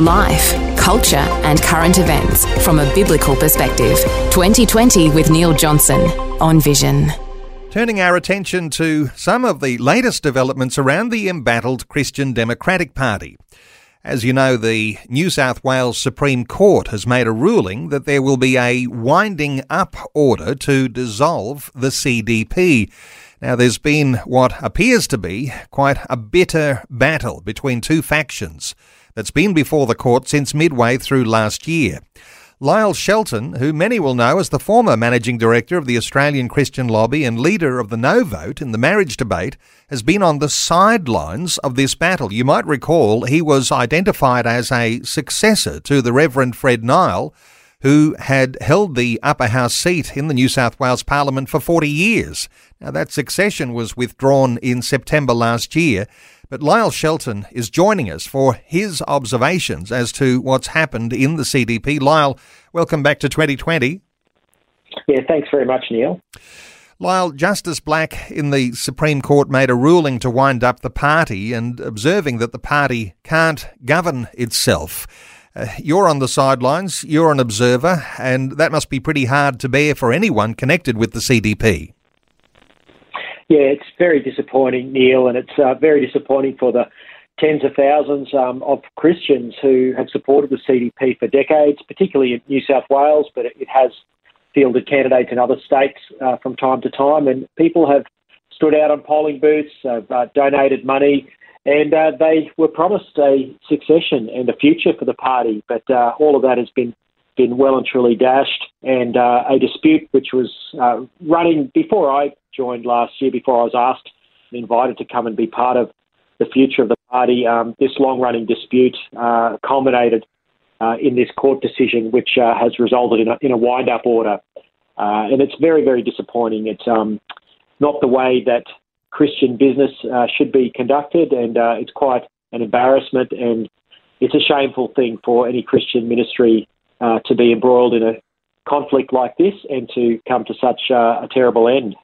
Life, culture, and current events from a biblical perspective. 2020 with Neil Johnson on Vision. Turning our attention to some of the latest developments around the embattled Christian Democratic Party. As you know, the New South Wales Supreme Court has made a ruling that there will be a winding up order to dissolve the CDP. Now, there's been what appears to be quite a bitter battle between two factions that's been before the court since midway through last year. Lyle Shelton, who many will know as the former managing director of the Australian Christian Lobby and leader of the no vote in the marriage debate, has been on the sidelines of this battle. You might recall he was identified as a successor to the Reverend Fred Nile, who had held the upper house seat in the New South Wales Parliament for 40 years. Now, that succession was withdrawn in September last year. But Lyle Shelton is joining us for his observations as to what's happened in the CDP. Lyle, welcome back to 2020. Yeah, thanks very much, Neil. Lyle, Justice Black in the Supreme Court made a ruling to wind up the party and observing that the party can't govern itself. Uh, you're on the sidelines, you're an observer, and that must be pretty hard to bear for anyone connected with the CDP. Yeah, it's very disappointing, Neil, and it's uh, very disappointing for the tens of thousands um, of Christians who have supported the CDP for decades, particularly in New South Wales, but it has fielded candidates in other states uh, from time to time, and people have stood out on polling booths, have uh, donated money, and uh, they were promised a succession and a future for the party, but uh, all of that has been been well and truly dashed, and uh, a dispute which was running before I joined last year before I was asked and invited to come and be part of the future of the party. Um, this long running dispute uh, culminated uh, in this court decision, which uh, has resulted in a, in a wind up order. Uh, and it's very, very disappointing. It's um, not the way that Christian business uh, should be conducted, and uh, it's quite an embarrassment. And it's a shameful thing for any Christian ministry to be embroiled in a conflict like this and to come to such a terrible end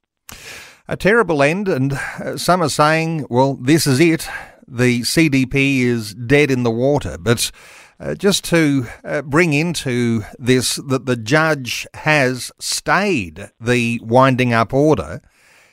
a terrible end, and uh, some are saying, well, this is it. The CDP is dead in the water. But uh, just to uh, bring into this that the judge has stayed the winding up order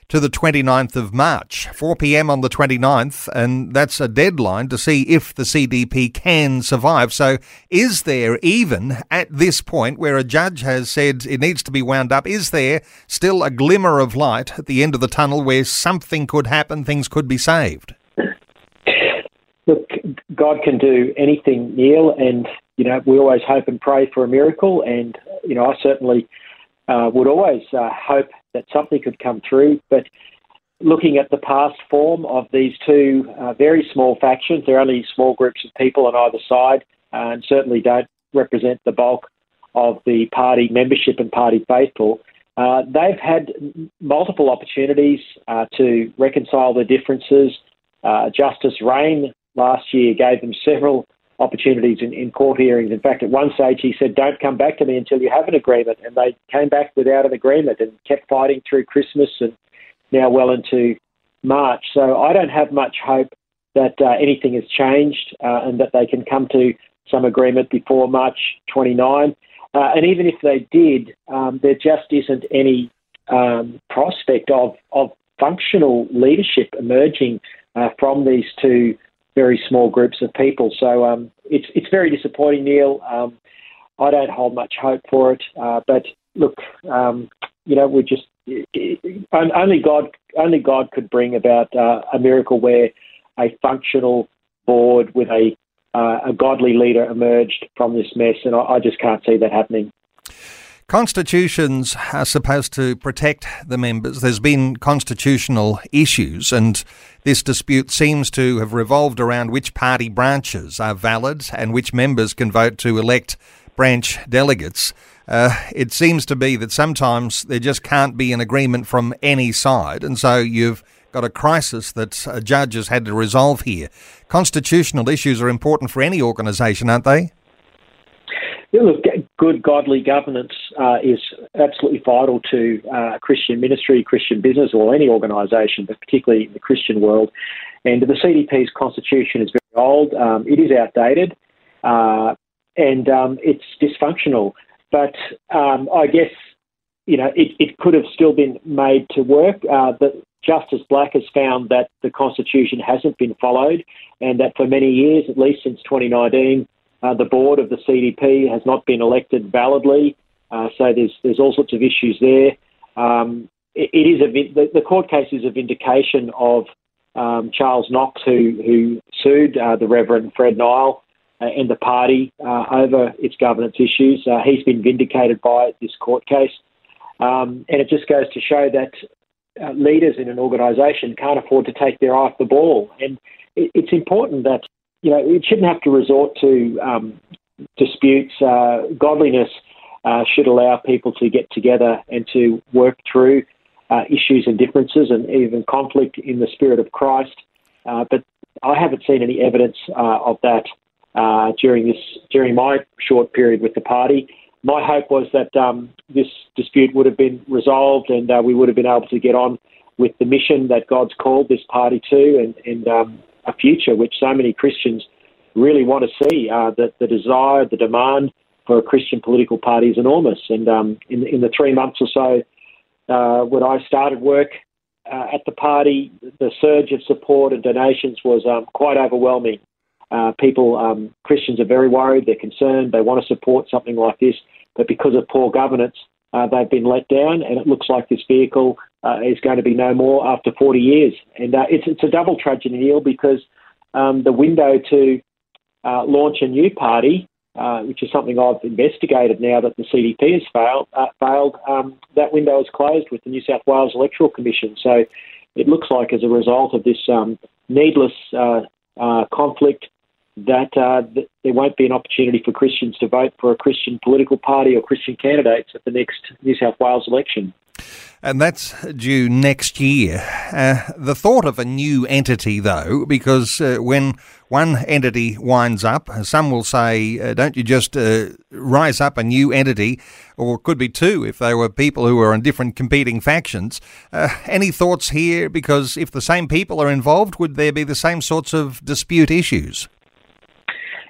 to the 29th of March, 4 p.m. on the 29th, and that's a deadline to see if the CDP can survive. So, is there even at this point where a judge has said it needs to be wound up, is there still a glimmer of light at the end of the tunnel where something could happen, things could be saved? Look, God can do anything, Neil, and you know we always hope and pray for a miracle, and you know I certainly uh, would always uh, hope that something could come through. But looking at the past form of these two uh, very small factions, they're only small groups of people on either side, uh, and certainly don't represent the bulk of the party membership and party faithful. Uh, they've had multiple opportunities uh, to reconcile their differences. Justice Raine last year gave them several opportunities in, in court hearings. In fact, at one stage he said, Don't come back to me until you have an agreement. And they came back without an agreement and kept fighting through Christmas and now well into March. So I don't have much hope that uh, anything has changed uh, and that they can come to some agreement before March 29. Uh, and even if they did, um, there just isn't any um, prospect of, of functional leadership emerging uh, from these two very small groups of people. So um, it's it's very disappointing, Neil. Um, I don't hold much hope for it. Uh, but look, um, you know, we just only God only God could bring about uh, a miracle where a functional board with a uh, a godly leader emerged from this mess, and I, I just can't see that happening. Constitutions are supposed to protect the members. There's been constitutional issues, and this dispute seems to have revolved around which party branches are valid and which members can vote to elect branch delegates. Uh, it seems to be that sometimes there just can't be an agreement from any side, and so you've got a crisis that a judge has had to resolve here. Constitutional issues are important for any organisation, aren't they? Yeah, look, good godly governance uh, is absolutely vital to uh, Christian ministry, Christian business, or any organisation, but particularly in the Christian world. And the CDP's constitution is very old. Um, it is outdated, uh, and um, it's dysfunctional. But um, I guess you know it, it, could have still been made to work. Uh, but Justice Black has found that the constitution hasn't been followed, and that for many years, at least since 2019 uh, the board of the CDP has not been elected validly, uh, so there's there's all sorts of issues there. Um, it, it is a the, the, court case is a vindication of um, Charles Knox, who who sued uh, the Reverend Fred Nile uh, and the party uh, over its governance issues. Uh, he's been vindicated by this court case, um, and it just goes to show that leaders in an organisation can't afford to take their eye off the ball, and it, it's important that you know, it shouldn't have to resort to um, disputes. Uh, godliness uh, should allow people to get together and to work through uh, issues and differences and even conflict in the spirit of Christ. Uh, but I haven't seen any evidence uh, of that uh, during this during my short period with the party. My hope was that um, this dispute would have been resolved and we would have been able to get on with the mission that God's called this party to, and, and um, a future which so many Christians really want to see. Uh, the, the desire, the demand for a Christian political party is enormous. And um, in, in the three months or so uh, when I started work uh, at the party, the surge of support and donations was um, quite overwhelming. Uh, people, um, Christians are very worried, they're concerned, they want to support something like this, but because of poor governance, uh, they've been let down, and it looks like this vehicle uh, is going to be no more after 40 years. And uh, it's, it's a double tragedy, Neil, because um, the window to uh, launch a new party, uh, which is something I've investigated now that the CDP has failed, uh, failed um, that window is closed with the New South Wales Electoral Commission. So it looks like as a result of this um, needless conflict, that, uh, there won't be an opportunity for Christians to vote for a Christian political party or Christian candidates at the next New South Wales election. And that's due next year. Uh, the thought of a new entity, though, because uh, when one entity winds up, some will say, uh, don't you just uh, rise up a new entity, or could be two if they were people who were in different competing factions. Uh, any thoughts here? Because if the same people are involved, would there be the same sorts of dispute issues?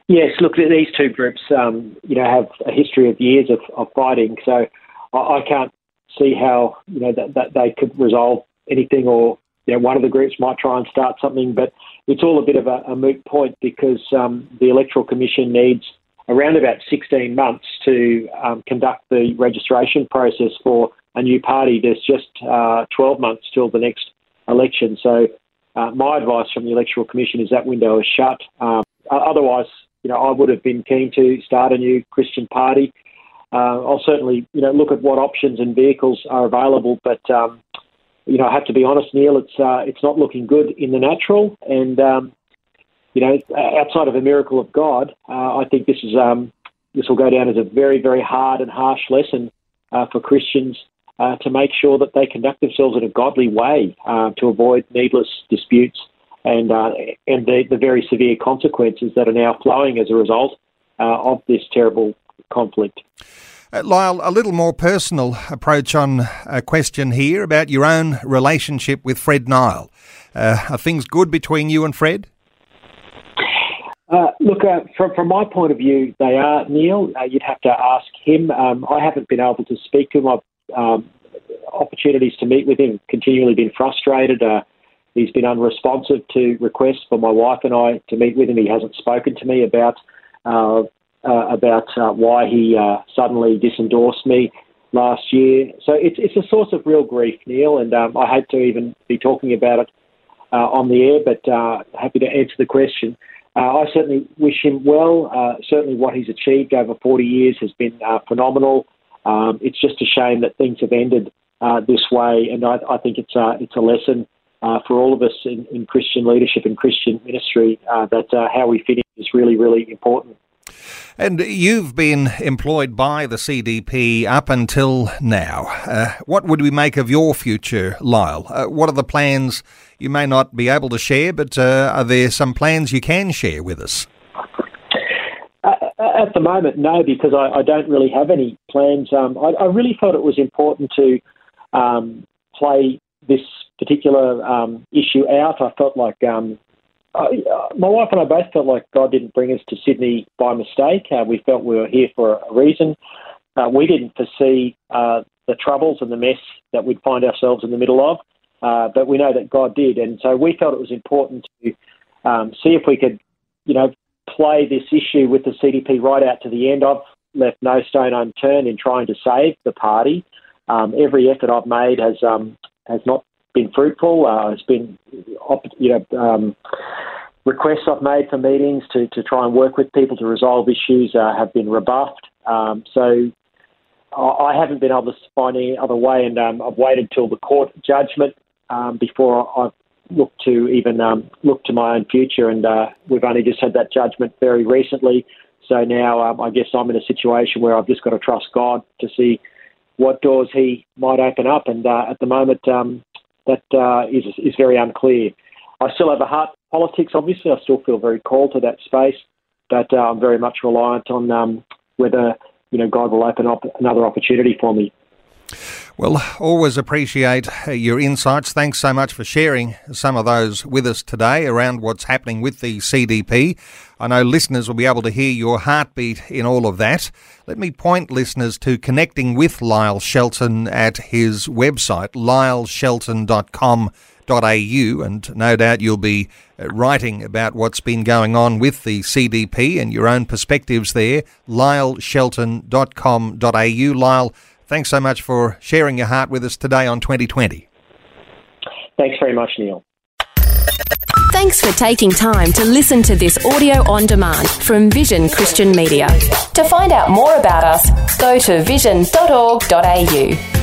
Yes, look, these two groups, um, you know, have a history of years of, of fighting. So I, I, can't see how you know that, that they could resolve anything, or you know, one of the groups might try and start something. But it's all a bit of a, a moot point because um, the electoral commission needs around about 16 months to um, conduct the registration process for a new party. There's just uh, 12 months till the next election. So uh, my advice from the electoral commission is that window is shut. Um, otherwise, you know, I would have been keen to start a new Christian party. Uh, I'll certainly, you know, look at what options and vehicles are available, but um, you know, I have to be honest, Neil, it's uh, it's not looking good in the natural, and um, you know, outside of a miracle of God, uh, I think this is um, this will go down as a very, very hard and harsh lesson uh, for Christians uh, to make sure that they conduct themselves in a godly way uh, to avoid needless disputes and and the, the, very severe consequences that are now flowing as a result of this terrible conflict. Uh, Lyle, a little more personal approach on a question here about your own relationship with Fred Nile. Uh, are things good between you and Fred? Uh, look, uh, from, from my point of view, they are, Neil. Uh, you'd have to ask him. Um, I haven't been able to speak to him. I've um, opportunities to meet with him continually been frustrated. Uh, He's been unresponsive to requests for my wife and I to meet with him. He hasn't spoken to me about uh, uh, about uh, why he uh, suddenly disendorsed me last year. So it's it's a source of real grief, Neil, and um, I hate to even be talking about it uh, on the air, but uh, happy to answer the question. I certainly wish him well. certainly, what he's achieved over 40 years has been phenomenal. Um, it's just a shame that things have ended this way, and I, I think it's it's a lesson uh, for all of us in, in, Christian leadership and Christian ministry uh, that uh, how we fit in is really, really important. And you've been employed by the CDP up until now. Uh, what would we make of your future, Lyle? Uh, what are the plans you may not be able to share, but uh, are there some plans you can share with us? At the moment, no, because I, I don't really have any plans. Um, I, I, really thought it was important to um, play this particular um, issue out. I felt like um, uh, my wife and I both felt like God didn't bring us to Sydney by mistake. Uh, we felt we were here for a reason. Uh, we didn't foresee uh, the troubles and the mess that we'd find ourselves in the middle of, uh, but we know that God did, and so we felt it was important to um, see if we could, you know, play this issue with the CDP right out to the end. I've left no stone unturned in trying to save the party. Um, every effort I've made has um, has not been fruitful. Uh, it's been, you know, um, requests I've made for meetings to, to try and work with people to resolve issues uh, have been rebuffed. Um, so I haven't been able to find any other way, and um, I've waited till the court judgment um, before I've looked to even um, look to my own future. And uh, we've only just had that judgment very recently. So now um, I guess I'm in a situation where I've just got to trust God to see what doors He might open up. And uh, at the moment, um, that uh, is is very unclear. I still have a heart for politics, obviously. I still feel very called to that space, but uh, I'm very much reliant on um, whether you know God will open up another opportunity for me. Well, always appreciate your insights. Thanks so much for sharing some of those with us today around what's happening with the CDP. I know listeners will be able to hear your heartbeat in all of that. Let me point listeners to connecting with Lyle Shelton at his website, lyleshelton.com.au, and no doubt you'll be writing about what's been going on with the CDP and your own perspectives there. lyleshelton.com.au. Lyle, Thanks so much for sharing your heart with us today on 2020. Thanks very much, Neil. Thanks for taking time to listen to this audio on demand from Vision Christian Media. To find out more about us, go to vision.org.au.